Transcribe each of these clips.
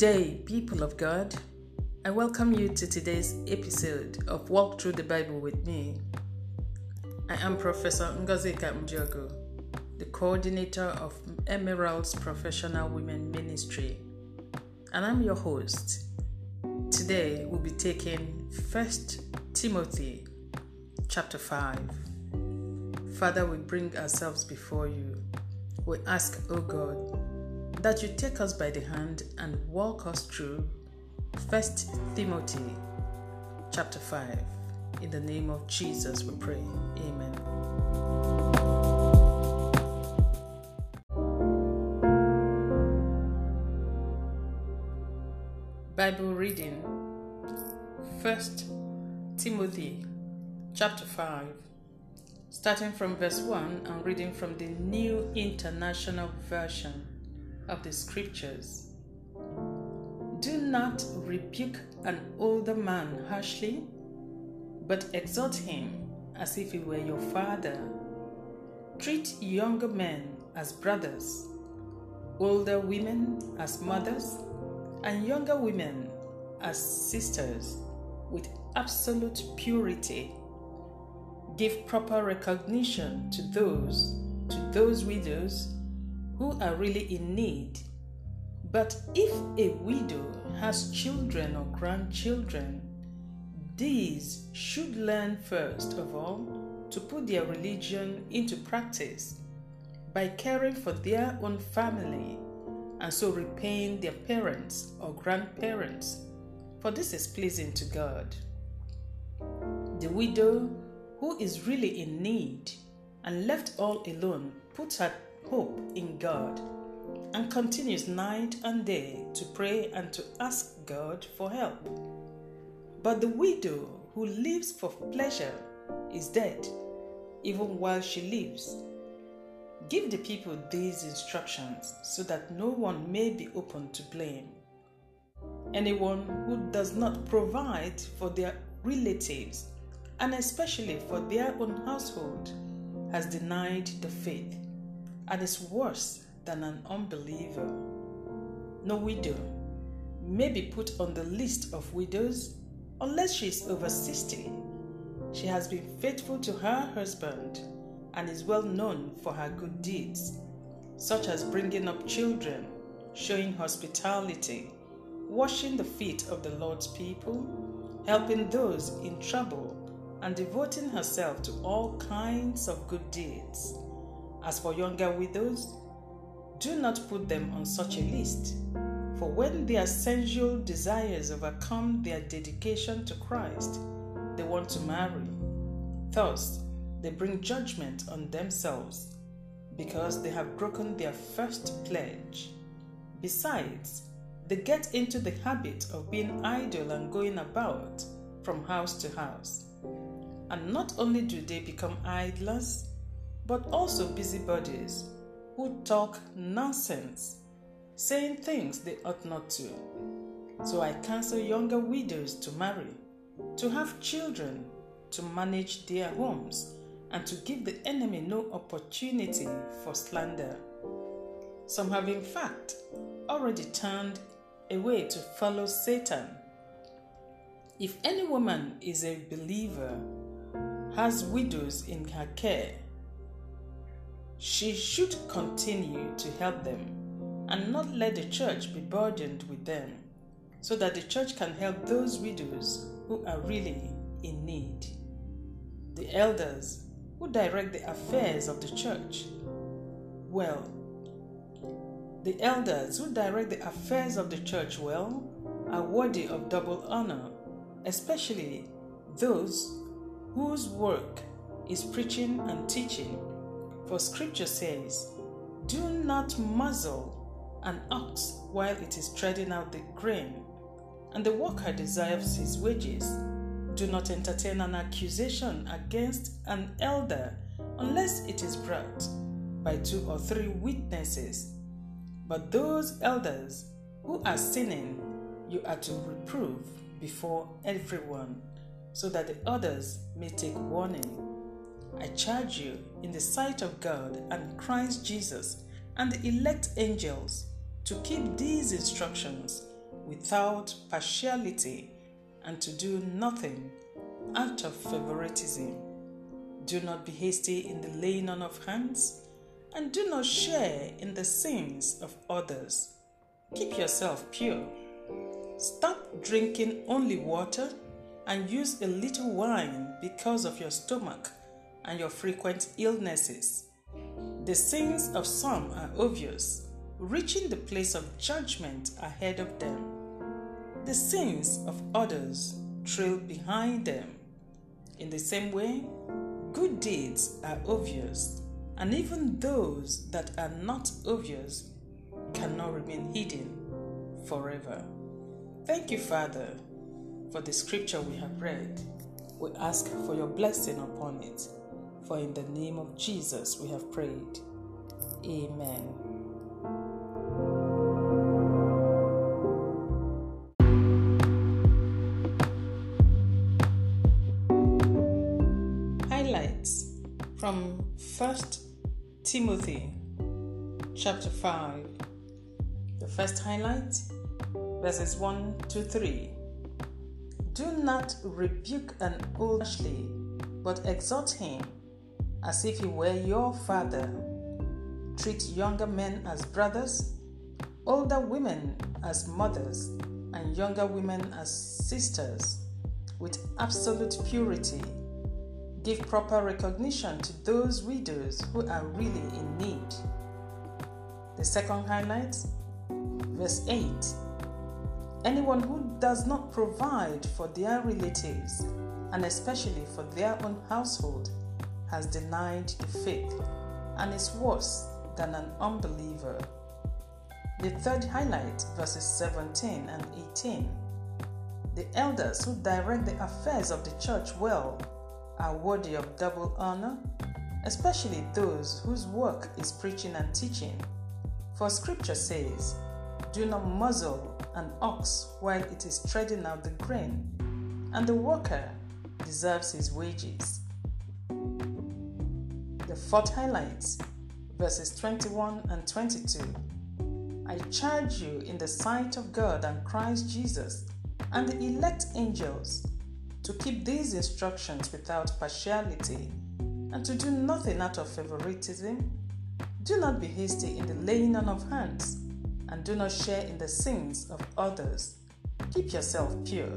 day, people of God. I welcome you to today's episode of Walk Through the Bible with me. I am Professor Ngozika Mjogo, the coordinator of Emerald's Professional Women Ministry, and I'm your host. Today we'll be taking 1 Timothy chapter 5. Father, we bring ourselves before you. We ask, O God, that you take us by the hand and walk us through 1 Timothy chapter 5. In the name of Jesus we pray. Amen. Bible reading 1 Timothy chapter 5 starting from verse 1 and reading from the New International Version of the Scriptures. Do not rebuke an older man harshly, but exhort him as if he were your father. Treat younger men as brothers, older women as mothers, and younger women as sisters with absolute purity. Give proper recognition to those to those widows who are really in need. But if a widow has children or grandchildren, these should learn first of all to put their religion into practice by caring for their own family and so repaying their parents or grandparents, for this is pleasing to God. The widow who is really in need and left all alone puts her hope in God and continues night and day to pray and to ask God for help. But the widow who lives for pleasure is dead, even while she lives. Give the people these instructions so that no one may be open to blame. Anyone who does not provide for their relatives, and especially for their own household, has denied the faith and is worse than an unbeliever. No widow may be put on the list of widows unless she is over 60. She has been faithful to her husband and is well known for her good deeds, such as bringing up children, showing hospitality, washing the feet of the Lord's people, helping those in trouble, and devoting herself to all kinds of good deeds. As for younger widows, do not put them on such a list, for when their sensual desires overcome their dedication to Christ, they want to marry. Thus, they bring judgment on themselves because they have broken their first pledge. Besides, they get into the habit of being idle and going about from house to house. And not only do they become idlers, but also busybodies who talk nonsense, saying things they ought not to. So I counsel younger widows to marry, to have children, to manage their homes, and to give the enemy no opportunity for slander. Some have, in fact, already turned away to follow Satan. If any woman is a believer, has widows in her care, she should continue to help them and not let the church be burdened with them, so that the church can help those widows who are really in need. The elders who direct the affairs of the church. Well, the elders who direct the affairs of the church well are worthy of double honor, especially those whose work is preaching and teaching. For scripture says, Do not muzzle an ox while it is treading out the grain, and the worker desires his wages. Do not entertain an accusation against an elder unless it is brought by two or three witnesses. But those elders who are sinning, you are to reprove before everyone, so that the others may take warning. I charge you in the sight of God and Christ Jesus and the elect angels to keep these instructions without partiality and to do nothing out of favoritism. Do not be hasty in the laying on of hands, and do not share in the sins of others. Keep yourself pure. Stop drinking only water and use a little wine because of your stomach and your frequent illnesses. The sins of some are obvious, reaching the place of judgment ahead of them. The sins of others trail behind them. In the same way, good deeds are obvious, and even those that are not obvious cannot remain hidden forever. Thank you, Father, for the scripture we have read. We ask for your blessing upon it. For in the name of Jesus we have prayed. Amen. Highlights from 1 Timothy chapter 5. The first highlight, verses 1 to 3. Do not rebuke an old but exhort him as if he were your father. Treat younger men as brothers, older women as mothers, and younger women as sisters with absolute purity. Give proper recognition to those widows who are really in need. The second highlight, verse 8 Anyone who does not provide for their relatives, and especially for their own household, has denied the faith and is worse than an unbeliever. The third highlight, verses 17 and 18. The elders who direct the affairs of the church well are worthy of double honor, especially those whose work is preaching and teaching. For scripture says, Do not muzzle an ox while it is treading out the grain, and the worker deserves his wages. The fourth highlights, verses 21 and 22. I charge you in the sight of God and Christ Jesus and the elect angels to keep these instructions without partiality and to do nothing out of favoritism. Do not be hasty in the laying on of hands and do not share in the sins of others. Keep yourself pure.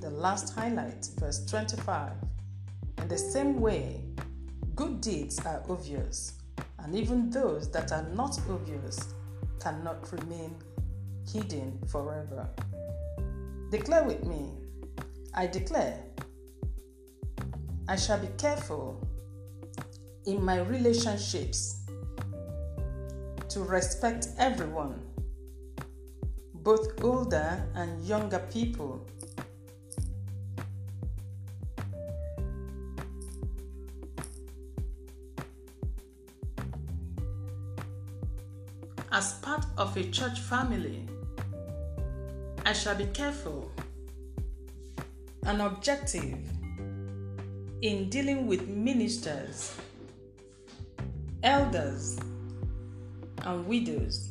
The last highlight, verse 25. In the same way, Good deeds are obvious, and even those that are not obvious cannot remain hidden forever. Declare with me I declare I shall be careful in my relationships to respect everyone, both older and younger people as part of a church family, I shall be careful and objective in dealing with ministers, elders, and widows.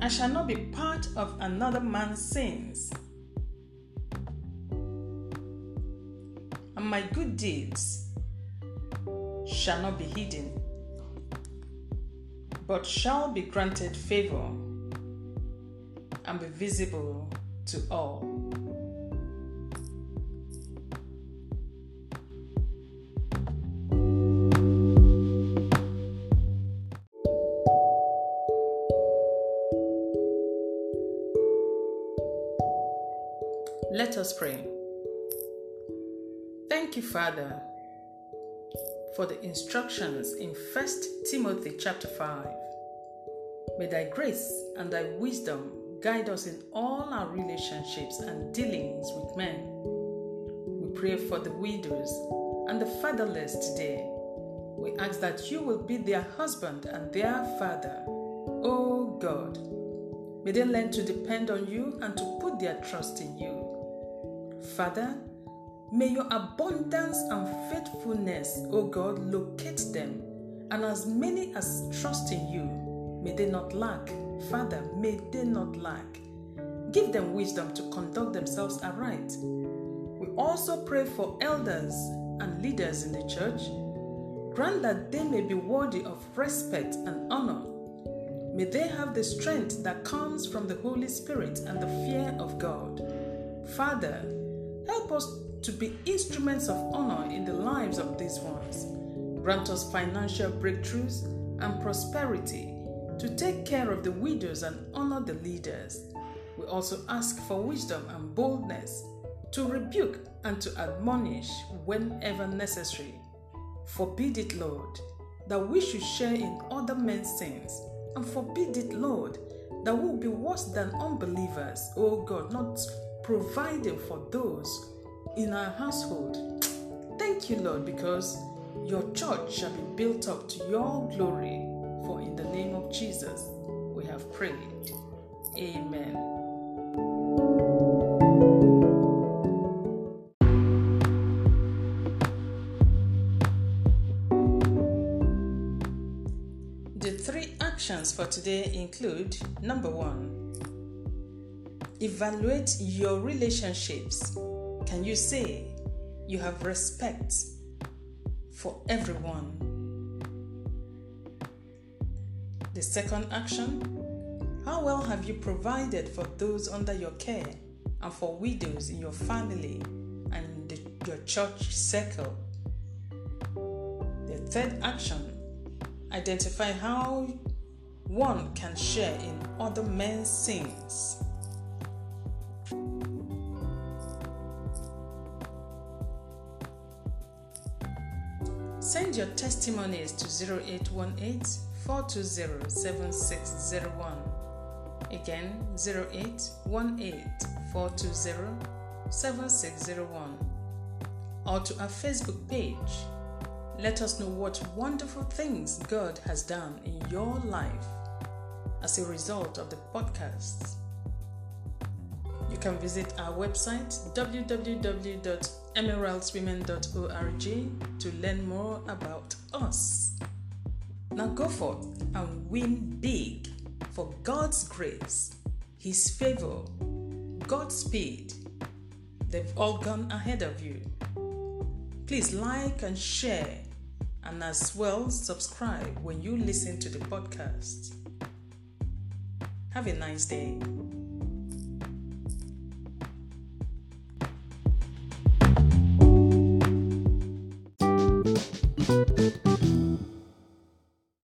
I shall not be part of another man's sins. And my good deeds shall not be hidden but shall be granted favor and be visible to all. Let us pray. Thank you, Father for the instructions in 1 Timothy chapter 5. May thy grace and thy wisdom guide us in all our relationships and dealings with men. We pray for the widows and the fatherless today. We ask that you will be their husband and their father. Oh God, may they learn to depend on you and to put their trust in you. Father, May your abundance and faithfulness, O God, locate them, and as many as trust in you, may they not lack Father, may they not lack. Give them wisdom to conduct themselves aright. We also pray for elders and leaders in the church. Grant that they may be worthy of respect and honor. May they have the strength that comes from the Holy Spirit and the fear of God. Father, help us to be instruments of honor in the lives of these ones. Grant us financial breakthroughs and prosperity to take care of the widows and honor the leaders. We also ask for wisdom and boldness to rebuke and to admonish whenever necessary. Forbid it, Lord, that we should share in other men's sins, and forbid it, Lord, that we will be worse than unbelievers, O God, not providing for those in our household. Thank you, Lord, because your church shall be built up to your glory. For in the name of Jesus we have prayed. Amen. The three actions for today include number one, evaluate your relationships. Can you say you have respect for everyone? The second action, how well have you provided for those under your care and for widows in your family and the, your church circle? The third action, identify how one can share in other men's sins. Send your testimonies to 0818 420 7601. Again, 0818 420 7601. Or to our Facebook page. Let us know what wonderful things God has done in your life as a result of the podcast. You can visit our website www.emeraldswomen.org to learn more about us. Now go forth and win big for God's grace, His favor, God's speed. They've all gone ahead of you. Please like and share, and as well subscribe when you listen to the podcast. Have a nice day.